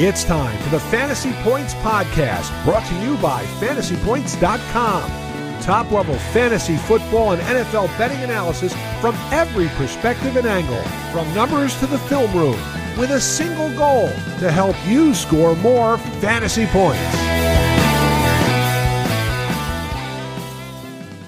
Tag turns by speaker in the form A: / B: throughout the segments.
A: It's time for the Fantasy Points Podcast, brought to you by fantasypoints.com. Top level fantasy football and NFL betting analysis from every perspective and angle, from numbers to the film room, with a single goal to help you score more fantasy points.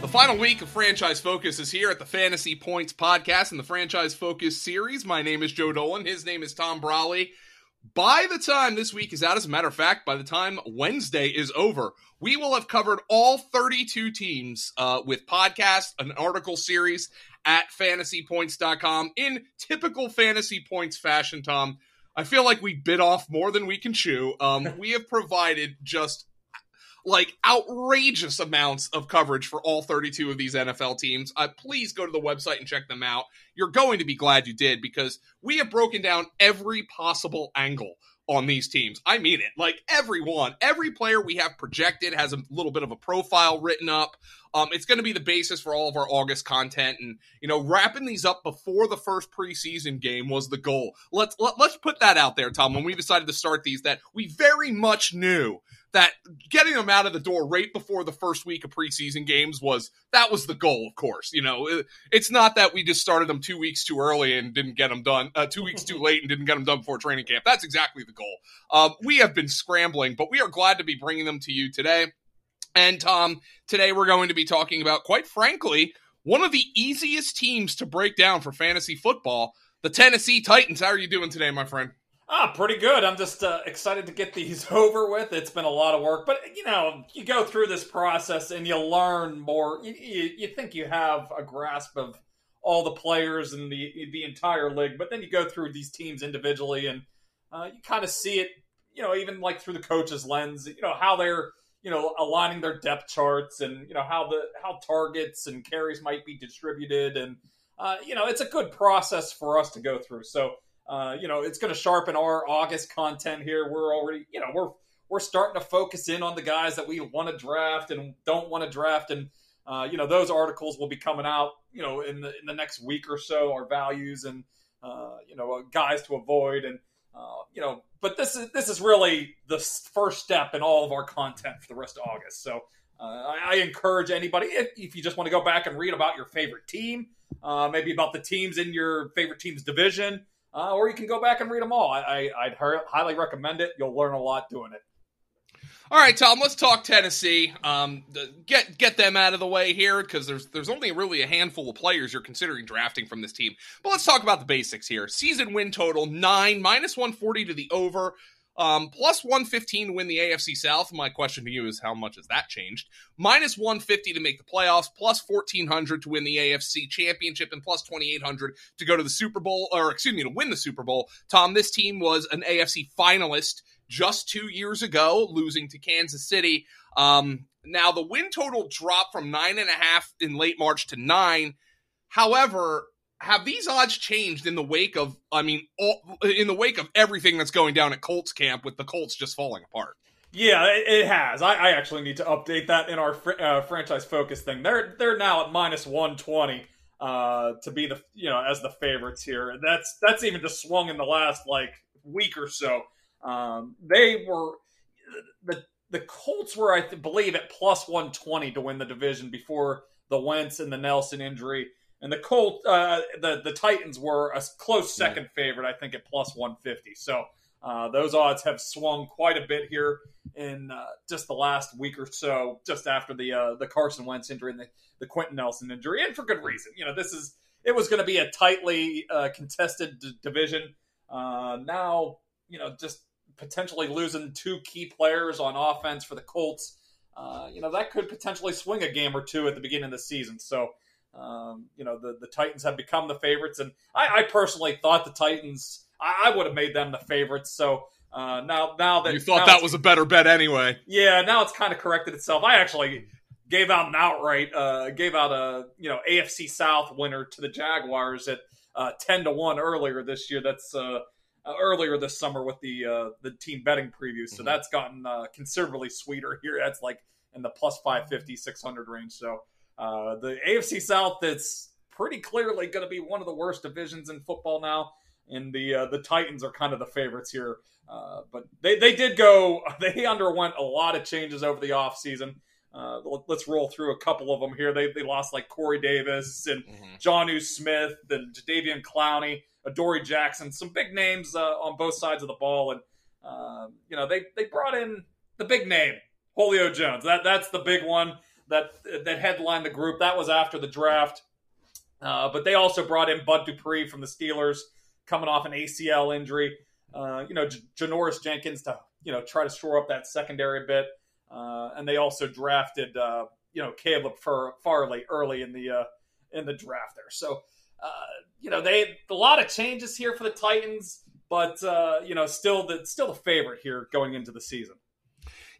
B: The final week of Franchise Focus is here at the Fantasy Points Podcast and the Franchise Focus series. My name is Joe Dolan. His name is Tom Brolley. By the time this week is out, as a matter of fact, by the time Wednesday is over, we will have covered all 32 teams uh, with podcast, an article series at fantasypoints.com in typical fantasy points fashion, Tom. I feel like we bit off more than we can chew. Um, we have provided just like outrageous amounts of coverage for all 32 of these NFL teams. Uh, please go to the website and check them out. You're going to be glad you did because we have broken down every possible angle on these teams. I mean it. Like everyone, every player we have projected has a little bit of a profile written up. Um, it's going to be the basis for all of our August content, and you know, wrapping these up before the first preseason game was the goal. Let's let, us let us put that out there, Tom. When we decided to start these, that we very much knew that getting them out of the door right before the first week of preseason games was that was the goal of course you know? It, it's not that we just started them two weeks too early and didn't get them done uh, two weeks too late and didn't get them done before training camp. That's exactly the goal. Um, we have been scrambling but we are glad to be bringing them to you today. And tom today we're going to be talking about quite frankly one of the easiest teams to break down for fantasy football the tennessee titans. How are you doing today my friend
C: Ah, pretty good. I'm just uh, excited to get these over with. It's been a lot of work, but you know, you go through this process and you learn more. You, you, you think you have a grasp of all the players and the the entire league, but then you go through these teams individually and uh, you kind of see it. You know, even like through the coach's lens. You know how they're you know aligning their depth charts and you know how the how targets and carries might be distributed and uh, you know it's a good process for us to go through. So uh, you know, it's going to sharpen our August content here. We're already, you know, we're we're starting to focus in on the guys that we want to draft and don't want to draft, and uh, you know, those articles will be coming out, you know, in the in the next week or so. Our values and uh, you know, uh, guys to avoid, and uh, you know, but this is this is really the first step in all of our content for the rest of August. So. I, I, encourage anybody if, if, you just want to go back and read about your favorite team, maybe about the teams in your favorite team's division, uh, or you can go back and read them all. I, I, would highly recommend it. You'll learn a lot doing it.
B: All right, Tom. Let's talk Tennessee. Um, get get them out of the way here because there's there's only really a handful of players you're considering drafting from this team. But let's talk about the basics here. Season win total nine minus one forty to the over. Um, plus 115 to win the AFC South. My question to you is how much has that changed? Minus 150 to make the playoffs, plus 1400 to win the AFC Championship, and plus 2800 to go to the Super Bowl, or excuse me, to win the Super Bowl. Tom, this team was an AFC finalist just two years ago, losing to Kansas City. Um, now the win total dropped from nine and a half in late March to nine. However, have these odds changed in the wake of i mean all, in the wake of everything that's going down at colts camp with the colts just falling apart?
C: Yeah it, has. I, I, actually need to update that in our fr- uh, franchise focus thing. They're they're now at minus 120 uh, to be the you know as the favorites here. That's that's even just swung in the last like week or so. Um, they were the the colts were i believe at plus 120 to win the division before the wentz and the nelson injury and the Colt, uh, the the Titans were a close second favorite, I think, at plus one fifty. So uh, those odds have swung quite a bit here in uh, just the last week or so, just after the uh, the Carson Wentz injury and the the Quenton Nelson injury, and for good reason. You know, this is it was going to be a tightly uh, contested d- division. Uh, now, you know, just potentially losing two key players on offense for the Colts. you know, that could potentially swing a game or two at the beginning of the season. So um, you know, the, the Titans have become the favorites, and I, I personally thought the Titans, I, I, would have made them the favorites. So uh, now, now that
B: you thought that was a better bet anyway,
C: yeah, now it's kind of corrected itself. I actually gave out an outright, uh, gave out a you know AFC South winner to the Jaguars at uh, ten to one earlier this year. That's uh, uh, earlier this summer with the uh, the team betting preview. So mm-hmm. that's gotten considerably sweeter here. That's like in the plus 550, 600 range. So uh, the AFC South, that's pretty clearly going to be one of the worst divisions in football now. and the uh, the Titans are kind of the favorites here. Uh, but they, they did go, they underwent a lot of changes over the offseason. Uh, let's roll through a couple of them here. They, they lost like Corey Davis and mm-hmm. Smith and Jadeveon Clowney, Adoree Jackson, some big names uh, on both sides of the ball. And, uh, you know, they, they brought in the big name, Julio Jones. That That's the big one that, that headlined the group. That was after the draft. Uh, but they also brought in Bud Dupree from the Steelers, coming off an ACL injury. Uh, you know, J- Janoris Jenkins to you know try to shore up that secondary a bit, uh, and they also drafted uh, you know Caleb Far- Farley early in the uh, in the draft there. So uh, you know they a lot of changes here for the Titans, but you know still the still the favorite here going into the season.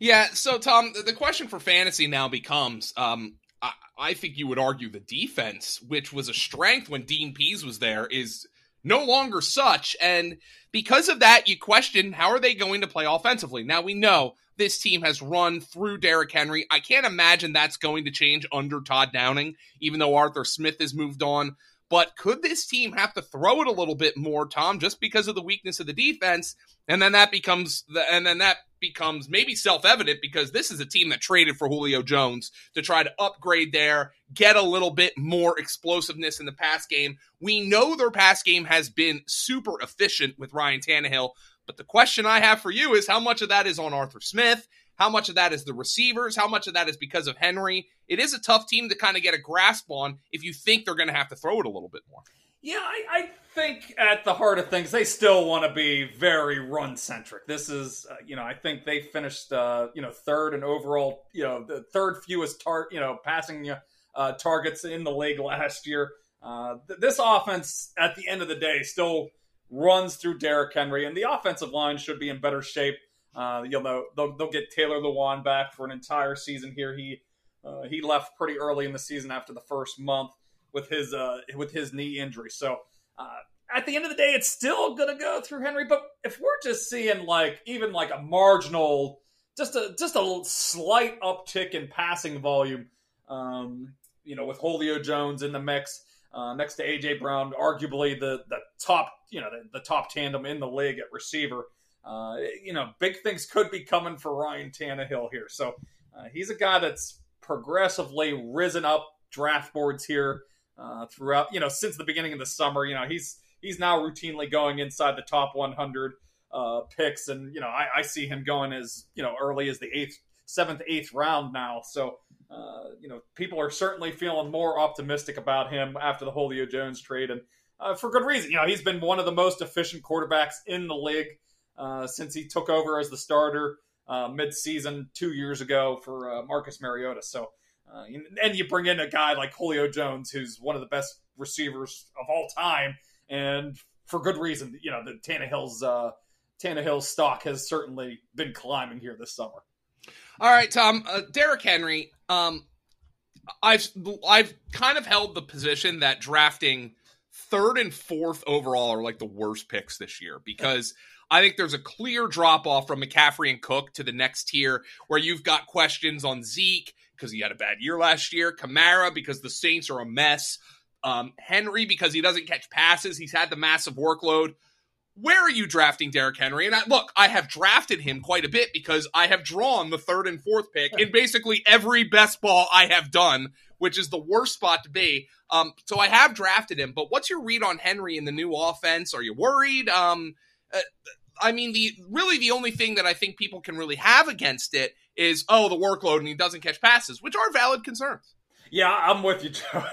B: Yeah. So Tom, the question for fantasy now becomes. Um, I, I think you would argue the defense, which was a strength when Dean Pees was there, is no longer such. And because of that, you question how are they going to play offensively? Now we know this team has run through Derrick Henry. I can't imagine that's going to change under Todd Downing, even though Arthur Smith has moved on. But could this team have to throw it a little bit more, Tom, just because of the weakness of the defense? And then that becomes the and then that becomes maybe self-evident because this is a team that traded for Julio Jones to try to upgrade there, get a little bit more explosiveness in the pass game. We know their pass game has been super efficient with Ryan Tannehill, but the question I have for you is how much of that is on Arthur Smith? How much of that is the receivers? How much of that is because of Henry? It is a tough team to kind of get a grasp on if you think they're going to have to throw it a little bit more.
C: Yeah, I, I think at the heart of things, they still want to be very run centric. This is, uh, you know, I think they finished, uh, you know, third and overall, you know, the third fewest tar- you know, passing uh, targets in the league last year. Uh, th- this offense, at the end of the day, still runs through Derrick Henry, and the offensive line should be in better shape uh, you'll know they'll, they'll get Taylor Lewan back for an entire season here. He uh, he left pretty early in the season after the first month with his uh, with his knee injury. So uh, at the end of the day, it's still gonna go through Henry. But if we're just seeing like even like a marginal, just a just a slight uptick in passing volume, um, you know, with Julio Jones in the mix. Uh, next to AJ Brown, arguably the the top, you know, the, the top tandem in the league at receiver uh, you know, big things could be coming for Ryan Tannehill here. So uh, he's a guy that's progressively risen up draft boards here uh, throughout, you know, since the beginning of the summer. You know, he's he's now routinely going inside the top 100 uh, picks, and you know, I, I, see him going as you know early as the eighth, seventh, eighth round now. So. Uh, you know, people are certainly feeling more optimistic about him after the Julio Jones trade, and uh, for good reason. You know, he's been one of the most efficient quarterbacks in the league. Uh, since he took over as the starter uh, mid-season two years ago for uh, Marcus Mariota. So, uh, and you bring in a guy like Julio Jones, who's one of the best receivers of all time, and for good reason. You know, the Tannehill's uh, Tannehill's stock has certainly been climbing here this summer.
B: All right, Tom. Uh, Derrick Henry. Um, I've I've kind of held the position that drafting third and fourth overall are like the worst picks this year because I think there's a clear drop off from McCaffrey and Cook to the next tier where you've got questions on Zeke because he had a bad year last year, Kamara because the Saints are a mess, um, Henry because he doesn't catch passes, he's had the massive workload. Where are you drafting Derrick Henry? And I, look, I have drafted him quite a bit because I have drawn the third and fourth pick in basically every best ball I have done, which is the worst spot to be. Um, so I have drafted him. But what's your read on Henry in the new offense? Are you worried? Um, uh, I mean, the really the only thing that I think people can really have against it is oh the workload and he doesn't catch passes, which are valid concerns.
C: Yeah, I'm with you, Joe.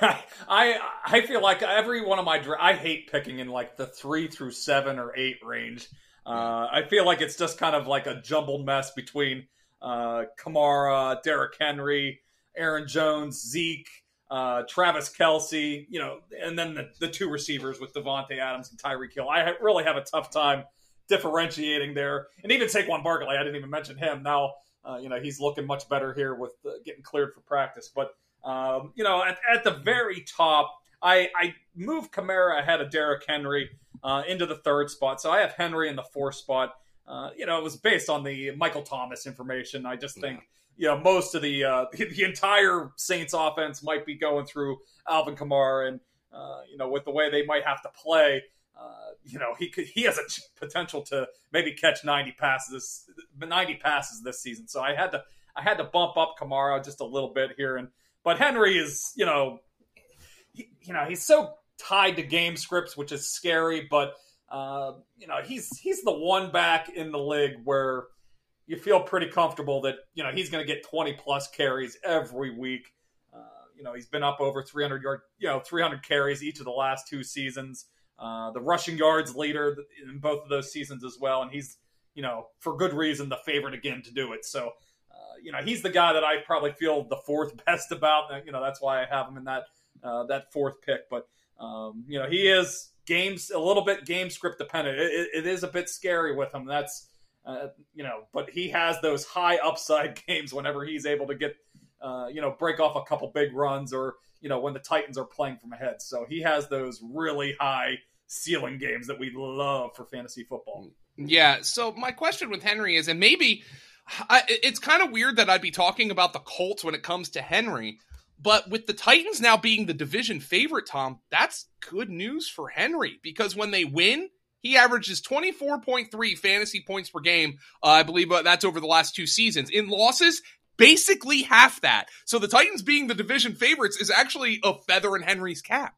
C: I I feel like every one of my I hate picking in like the three through seven or eight range. Uh, I feel like it's just kind of like a jumbled mess between uh, Kamara, Derrick Henry, Aaron Jones, Zeke, uh, Travis Kelce, you know, and then the, the two receivers with Davante Adams and Tyreek Hill. I really have a tough time differentiating there. And even Saquon Barkley, I didn't even mention him. Now, uh, you know, he's looking much better here with uh, getting cleared for practice. But, um, you know, at, at, the very top, I, I moved Kamara ahead of Derrick Henry uh, into the third spot. So I have Henry in the fourth spot. Uh, you know, it was based on the Michael Thomas information. I just think, yeah. you know, most of the, uh, the, entire Saints offense might be going through Alvin Kamara and, uh, you know, with the way they might have to play. uh, you know, he could he has a potential to maybe catch 90 passes 90 passes this season. So I had to I had to bump up Kamara just a little bit here, and but Henry is you know, he, you know he's so tied to game scripts, which is scary, but. Uh, you know, he's he's the one back in the league where you feel pretty comfortable that you know he's going to get 20 plus carries every week. Uh, you know, he's been up over 300 yard, you know, 300 carries each of the last two seasons. Uh, the rushing yards leader in both of those seasons as well, and he's you know for good reason the favorite again to do it. So. Uh, you know he's the guy that I probably feel the fourth best about. You know that's why I have him in that uh, that fourth pick. But um, you know he is games a little bit game script dependent. it, it is a bit scary with him. That's uh, you know, but he has those high upside games whenever he's able to get, uh, you know, break off a couple big runs or, you know, when the Titans are playing from ahead. So he has those really high ceiling games that we love for fantasy football.
B: Yeah. So my question with Henry is, and maybe I, it's kind of weird that I'd be talking about the Colts when it comes to Henry, but with the Titans now being the division favorite, Tom, that's good news for Henry because when they win, he averages 24.3 fantasy points per game. Uh, I believe uh, that's over the last two seasons. In losses, basically half that. So the Titans being the division favorites is actually a feather in Henry's cap.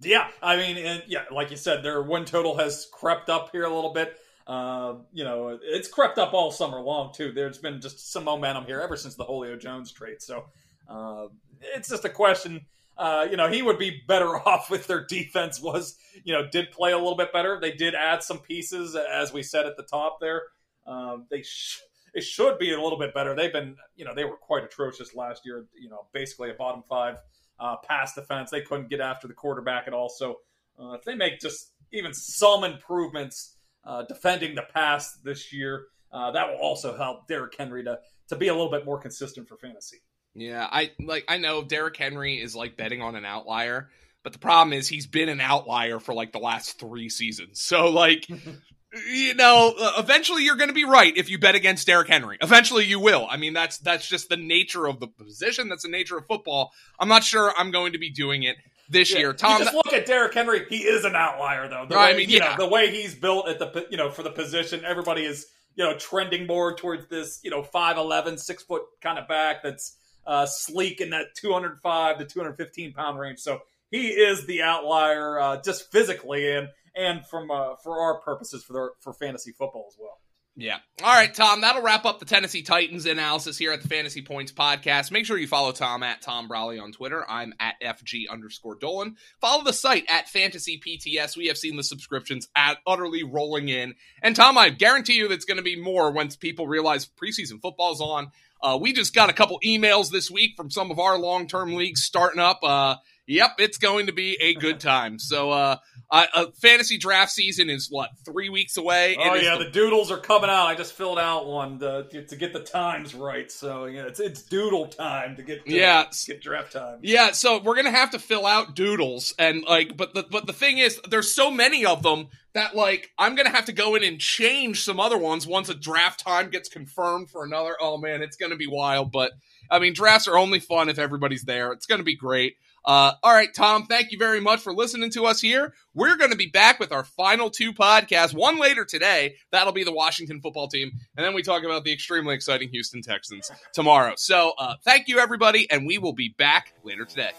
C: Yeah, I mean, and yeah, like you said, their win total has crept up here a little bit. Uh, you know, it's crept up all summer long too. There's been just some momentum here ever since the Julio Jones trade. So uh, it's just a question uh, you know, he would be better off if their defense was, you know, did play a little bit better. They did add some pieces, as we said at the top there. Um, they sh- it should be a little bit better. They've been, you know, they were quite atrocious last year. You know, basically a bottom five uh, pass defense. They couldn't get after the quarterback at all. So uh, if they make just even some improvements uh, defending the pass this year, uh, that will also help Derrick Henry to to be a little bit more consistent for fantasy.
B: Yeah, I like I know Derrick Henry is like betting on an outlier, but the problem is he's been an outlier for like the last 3 seasons. So like you know, uh, eventually you're going to be right if you bet against Derrick Henry. Eventually you will. I mean, that's that's just the nature of the position. That's the nature of football. I'm not sure I'm going to be doing it this yeah, year. Tom,
C: just look at Derrick Henry. He is an outlier, though. The way, I mean, yeah. Know, the way he's built at the you know for the position, everybody is you know trending more towards this you know 5'11", 6 foot kind of back. That's uh, sleek in that 205 to 215 pound range. So he is the outlier uh, just physically and and from uh, for our purposes for the, for fantasy football as well.
B: Yeah. All right, Tom, that'll wrap up the Tennessee Titans analysis here at the Fantasy Points podcast. Make sure you follow Tom at Tom Brolley on Twitter. I'm at FG underscore Dolan. Follow the site at Fantasy PTS. We have seen the subscriptions at utterly rolling in. And Tom, I guarantee you that's going to be more once people realize preseason football's on. Uh, we just got a couple emails this week from some of our long term leagues starting up. Yep, it's going to be a good time. So, uh, uh, fantasy draft season is what three weeks away.
C: Oh yeah, the... the... doodles are coming out. I just filled out one to, to get the times right. So yeah, it's it's doodle time to get to, yeah get draft time.
B: Yeah, so we're gonna have to fill out doodles and like, but the but the thing is, there's so many of them that like I'm gonna have to go in and change some other ones once a draft time gets confirmed for another. Oh man, it's gonna be wild. But I mean, drafts are only fun if everybody's there. It's gonna be great. Uh, all right, Tom, thank you very much for listening to us here. We're going to be back with our final two podcasts, one later today. That'll be the Washington football team. And then we talk about the extremely exciting Houston Texans tomorrow. So uh, thank you, everybody, and we will be back later today.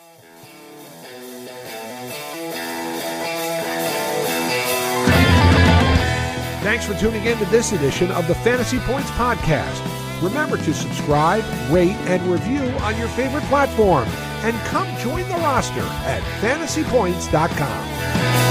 A: Thanks for tuning in to this edition of the Fantasy Points Podcast. Remember to subscribe, rate, and review on your favorite platform and come join the roster at fantasypoints.com.